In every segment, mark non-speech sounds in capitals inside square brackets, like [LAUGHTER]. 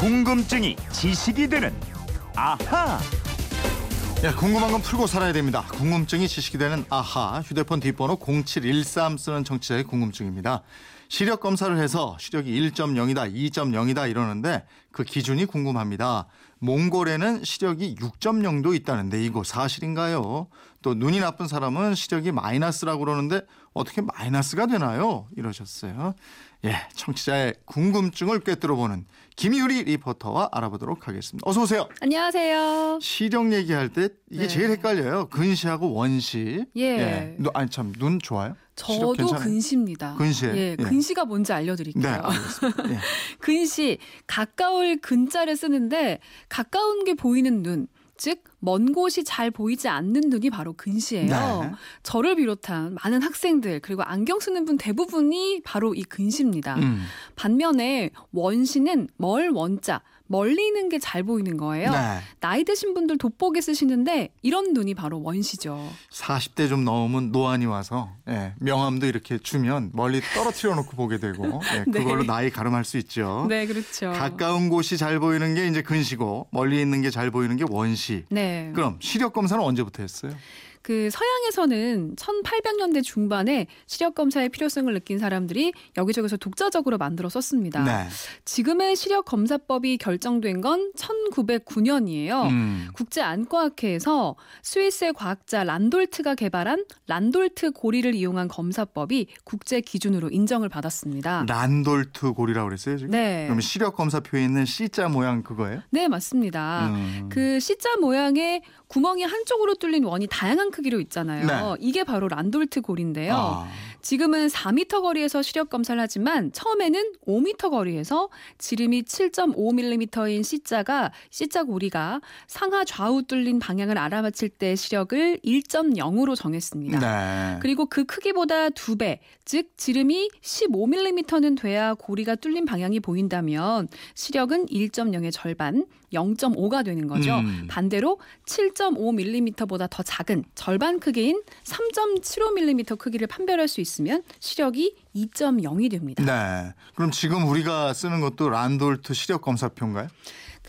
궁금증이 지식이 되는 아하. 야, 궁금한 건 풀고 살아야 됩니다. 궁금증이 지식이 되는 아하 휴대폰 뒷번호 0713 쓰는 청취자의 궁금증입니다. 시력 검사를 해서 시력이 1.0이다, 2.0이다 이러는데 그 기준이 궁금합니다. 몽골에는 시력이 6.0도 있다는데 이거 사실인가요? 또 눈이 나쁜 사람은 시력이 마이너스라고 그러는데 어떻게 마이너스가 되나요? 이러셨어요. 예, 청취자의 궁금증을 꿰뚫어보는 김유리 리포터와 알아보도록 하겠습니다. 어서 오세요. 안녕하세요. 시력 얘기할 때 이게 네. 제일 헷갈려요. 근시하고 원시. 예. 눈- 아니 참 눈 좋아요? 저도? 근시입니다. 근시예요? 예, 예. 근시가 뭔지 네, 알려드릴게요. 알겠습니다. 예. [LAUGHS] 근시 가까울 근자를 쓰는데 가까운 게 보이는 눈. 즉, 먼 곳이 잘 보이지 않는 눈이 바로 근시예요. 네. 저를 비롯한 많은 학생들, 그리고 안경 쓰는 분 대부분이 바로 이 근시입니다. 음. 반면에 원시는 멀 원자, 멀리 있는 게 잘 보이는 거예요. 네. 나이 드신 분들 돋보기 쓰시는데 이런 눈이 바로 원시죠. 40대 좀 넘으면 노안이 와서 예, 명함도 이렇게 주면 멀리 떨어뜨려 놓고 보게 되고 예, [LAUGHS] 네. 그걸로 나이 가름할 수 있죠. 네, 그렇죠. 가까운 곳이 잘 보이는 게 이제 근시고 멀리 있는 게 잘 보이는 게 원시. 네. 그럼 시력 검사는 언제부터 했어요? 그 서양에서는 1800년대 중반에 시력 검사의 필요성을 느낀 사람들이 여기저기서 독자적으로 만들어 썼습니다. 네. 지금의 시력 검사법이 결정된 건 1909년이에요. 음. 국제 안과학회에서 스위스의 과학자 란돌트가 개발한 란돌트 고리를 이용한 검사법이 국제 기준으로 인정을 받았습니다. 란돌트 골이라고 그랬어요 지금? 네. 그러면 시력 검사표에 있는 C자 모양 그거예요? 네, 맞습니다. 음. 그 C자 모양의 구멍이 한쪽으로 뚫린 원이 다양한 크기로 있잖아요. 네. 이게 바로 란돌트 골인데요. 아. 지금은 4m 거리에서 시력 검사를 하지만 처음에는 5m 거리에서 지름이 7.5mm인 C자가 C자 고리가 상하 좌우 뚫린 방향을 알아맞힐 때 시력을 1.0으로 정했습니다. 네. 그리고 그 크기보다 두 배, 즉 지름이 15mm는 돼야 고리가 뚫린 방향이 보인다면 시력은 1.0의 절반, 0.5가 되는 거죠. 음. 반대로 7.5mm보다 더 작은 절반 크기인 3.75mm 크기를 판별할 수 있으면 시력이 2.0이 됩니다. 네. 그럼 지금 우리가 쓰는 것도 란돌트 시력 검사표인가요?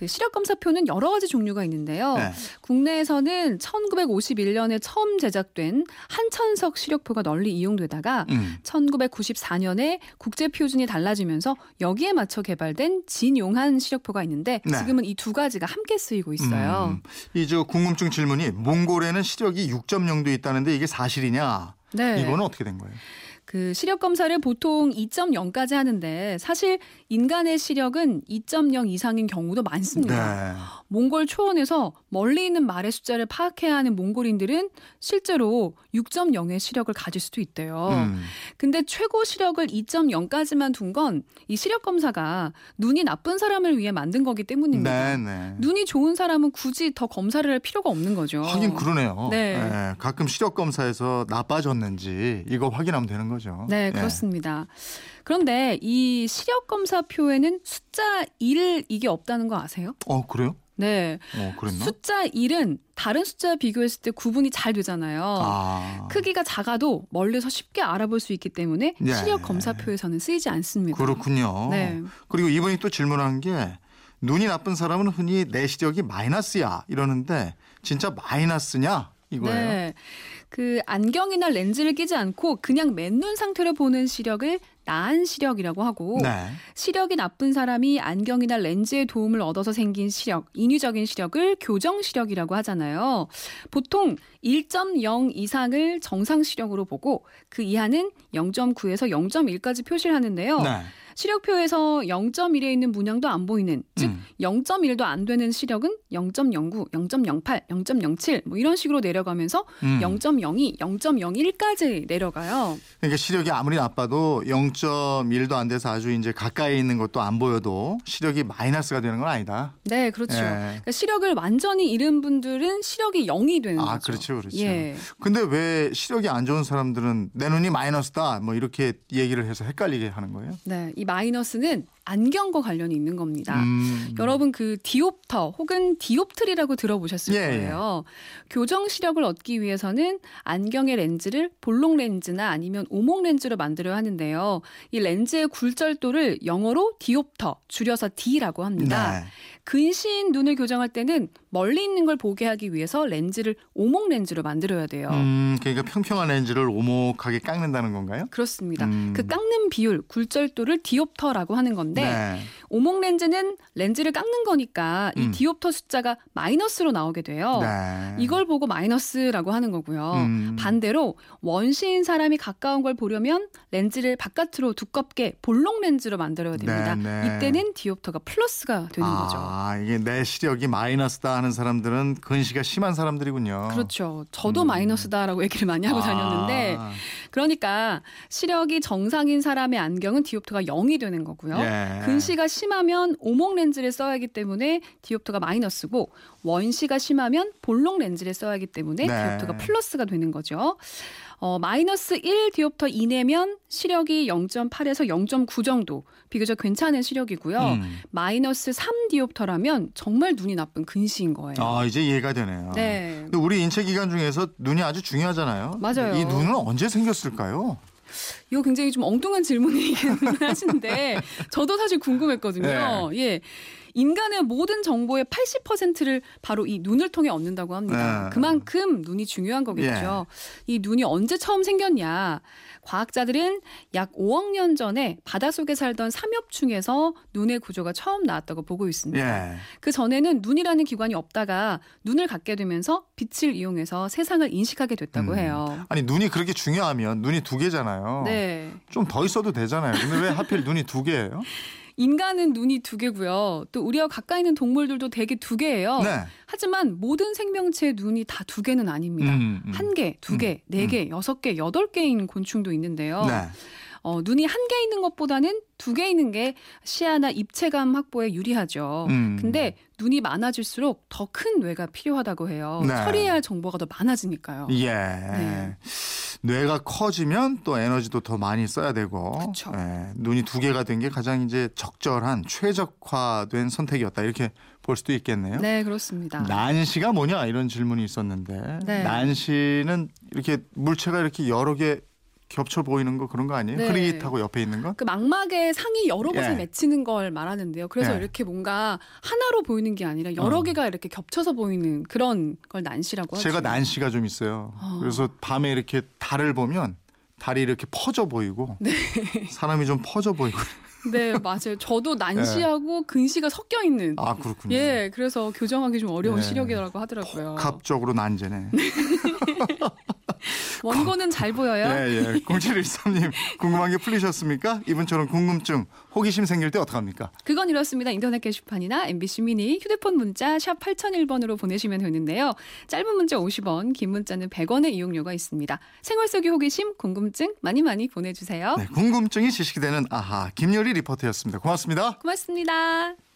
그 시력 검사표는 여러 가지 종류가 있는데요. 네. 국내에서는 1951년에 처음 제작된 한천석 시력표가 널리 이용되다가 음. 1994년에 국제 표준이 달라지면서 여기에 맞춰 개발된 진용한 시력표가 있는데 네. 지금은 이 두 가지가 함께 쓰이고 있어요. 음. 이저 궁금증 질문이 몽골에는 시력이 6.0도 있다는데 이게 사실이냐? 네. 이거는 어떻게 된 거예요? 그 시력 검사를 보통 2.0까지 하는데 사실 인간의 시력은 2.0 이상인 경우도 많습니다. 네. 몽골 초원에서 멀리 있는 말의 숫자를 파악해야 하는 몽골인들은 실제로 6.0의 시력을 가질 수도 있대요. 음. 근데 최고 시력을 2.0까지만 둔 건 이 시력 검사가 눈이 나쁜 사람을 위해 만든 거기 때문입니다. 네, 네. 눈이 좋은 사람은 굳이 더 검사를 할 필요가 없는 거죠. 하긴 그러네요. 네. 예, 가끔 시력 검사에서 나빠졌는지 이거 확인하면 되는 거죠. 네, 예. 그렇습니다. 그런데 이 시력 검사표에는 숫자 1 이게 없다는 거 아세요? 어, 그래요? 네. 어, 그랬나? 숫자 1은 다른 숫자 비교했을 때 구분이 잘 되잖아요. 아. 크기가 작아도 멀리서 쉽게 알아볼 수 있기 때문에 네. 시력 검사표에서는 쓰이지 않습니다. 그렇군요. 네. 그리고 이분이 또 질문한 게 눈이 나쁜 사람은 흔히 내 시력이 마이너스야 이러는데 진짜 마이너스냐 이거예요. 네. 그 안경이나 렌즈를 끼지 않고 그냥 맨눈 상태로 보는 시력을 나은 시력이라고 하고 네. 시력이 나쁜 사람이 안경이나 렌즈의 도움을 얻어서 생긴 시력, 인위적인 시력을 교정 시력이라고 하잖아요. 보통 1.0 이상을 정상 시력으로 보고 그 이하는 0.9에서 0.1까지 표시를 하는데요. 네. 시력표에서 0.1에 있는 문양도 안 보이는 즉 음. 0.1도 안 되는 시력은 0.09, 0.08, 0.07 뭐 이런 식으로 내려가면서 음. 0.02, 0.01까지 내려가요. 그러니까 시력이 아무리 나빠도 0.1도 안 돼서 아주 이제 가까이 있는 것도 안 보여도 시력이 마이너스가 되는 건 아니다. 네, 그렇죠. 예. 그러니까 시력을 완전히 잃은 분들은 시력이 0이 되는 아, 거죠. 그렇죠, 그렇죠. 예. 근데 왜 시력이 안 좋은 사람들은 내 눈이 마이너스다 뭐 이렇게 얘기를 해서 헷갈리게 하는 거예요? 네, 이 마이너스는 안경과 관련이 있는 겁니다. 음. 여러분 그 디옵터 혹은 디옵트리라고 들어보셨을 예, 거예요. 교정 시력을 얻기 위해서는 안경의 렌즈를 볼록 렌즈나 아니면 오목 렌즈로 만들어야 하는데요. 이 렌즈의 굴절도를 영어로 디옵터, 줄여서 D라고 합니다. 네. 근시인 눈을 교정할 때는 멀리 있는 걸 보게 하기 위해서 렌즈를 오목 렌즈로 만들어야 돼요. 음, 그러니까 평평한 렌즈를 오목하게 깎는다는 건가요? 그렇습니다. 음. 그 깎는 비율, 굴절도를 디옵터라고 하는 건데 네. 오목 렌즈는 렌즈를 깎는 거니까 이 음. 디옵터 숫자가 마이너스로 나오게 돼요. 네. 이걸 보고 마이너스라고 하는 거고요. 음. 반대로 원시인 사람이 가까운 걸 보려면 렌즈를 바깥으로 두껍게 볼록 렌즈로 만들어야 됩니다. 네, 네. 이때는 디옵터가 플러스가 되는 거죠. 아, 이게 내 시력이 마이너스다 하는 사람들은 근시가 심한 사람들이군요. 그렇죠. 저도 음. 마이너스다라고 얘기를 많이 하고 다녔는데 아, 그러니까 시력이 정상인 사람의 안경은 디옵터가 0이 되는 거고요. 예. 근시가 심 하면 오목 렌즈를 써야 하기 때문에 디옵터가 마이너스고 원시가 심하면 볼록 렌즈를 써야 하기 때문에 네. 디옵터가 플러스가 되는 거죠. 어, 마이너스 1 디옵터 이내면 시력이 0.8에서 0.9 정도 비교적 괜찮은 시력이고요. 음. 마이너스 3 디옵터라면 정말 눈이 나쁜 근시인 거예요. 아, 이제 이해가 되네요. 네. 근데 우리 인체 기관 중에서 눈이 아주 중요하잖아요. 맞아요. 이 눈은 언제 생겼을까요? 이거 굉장히 좀 엉뚱한 질문이긴 [LAUGHS] 하신데 저도 사실 궁금했거든요. 네. 예. 인간의 모든 정보의 80%를 바로 이 눈을 통해 얻는다고 합니다. 네. 그만큼 눈이 중요한 거겠죠. 이 눈이 언제 처음 생겼냐? 과학자들은 약 5억 년 전에 바닷속에 살던 삼엽충에서 눈의 구조가 처음 나왔다고 보고 있습니다. 예. 그 전에는 눈이라는 기관이 없다가 눈을 갖게 되면서 빛을 이용해서 세상을 인식하게 됐다고 음. 해요. 아니 눈이 그렇게 중요하면 눈이 두 개잖아요. 네. 좀더 있어도 되잖아요. 근데 왜 하필 눈이 두 개예요? [LAUGHS] 인간은 눈이 두 개고요. 또 우리와 가까이 있는 동물들도 대개 두 개예요. 네. 하지만 모든 생명체의 눈이 다 두 개는 아닙니다. 음, 음. 한 개, 두 개, 네 개, 여섯 개, 여덟 개인 곤충도 있는데요. 네. 어, 눈이 한 개 있는 것보다는 두 개 있는 게 시야나 입체감 확보에 유리하죠. 음. 근데 눈이 많아질수록 더 큰 뇌가 필요하다고 해요. 네. 처리해야 할 정보가 더 많아지니까요. 예. 네. 뇌가 커지면 또 에너지도 더 많이 써야 되고. 예. 눈이 두 개가 된 게 가장 이제 적절한 최적화된 선택이었다. 이렇게 볼 수도 있겠네요. 네, 그렇습니다. 난시가 뭐냐 이런 질문이 있었는데 네. 난시는 이렇게 물체가 이렇게 여러 개 겹쳐 보이는 거 그런 거 아니에요? 네. 흐릿하고 옆에 있는 거? 그 망막에 상이 여러 곳에 예. 맺히는 걸 말하는데요. 그래서 예. 이렇게 뭔가 하나로 보이는 게 아니라 여러 어. 개가 이렇게 겹쳐서 보이는 그런 걸 난시라고 하죠. 제가 난시가 좀 있어요. 어. 그래서 밤에 이렇게 달을 보면 달이 이렇게 퍼져 보이고 네. 사람이 좀 퍼져 보이고 [LAUGHS] 네, 맞아요. 저도 난시하고 근시가 섞여 있는. 예. 아 그렇군요. 예, 그래서 교정하기 좀 어려운 네. 시력이라고 하더라고요. 복합적으로 난제네. [LAUGHS] 원고는 잘 보여요. 예, [LAUGHS] 예. 0713님 궁금한 게 풀리셨습니까? 이분처럼 궁금증, 호기심 생길 때 어떡합니까? 그건 이렇습니다. 인터넷 게시판이나 MBC 미니 휴대폰 문자 샵 8001번으로 보내시면 되는데요. 짧은 문자 50원, 긴 문자는 100원의 이용료가 있습니다. 생활 속의 호기심, 궁금증 많이 많이 보내주세요. 네, 궁금증이 지식이 되는 아하 김요리 리포터였습니다. 고맙습니다. 고맙습니다.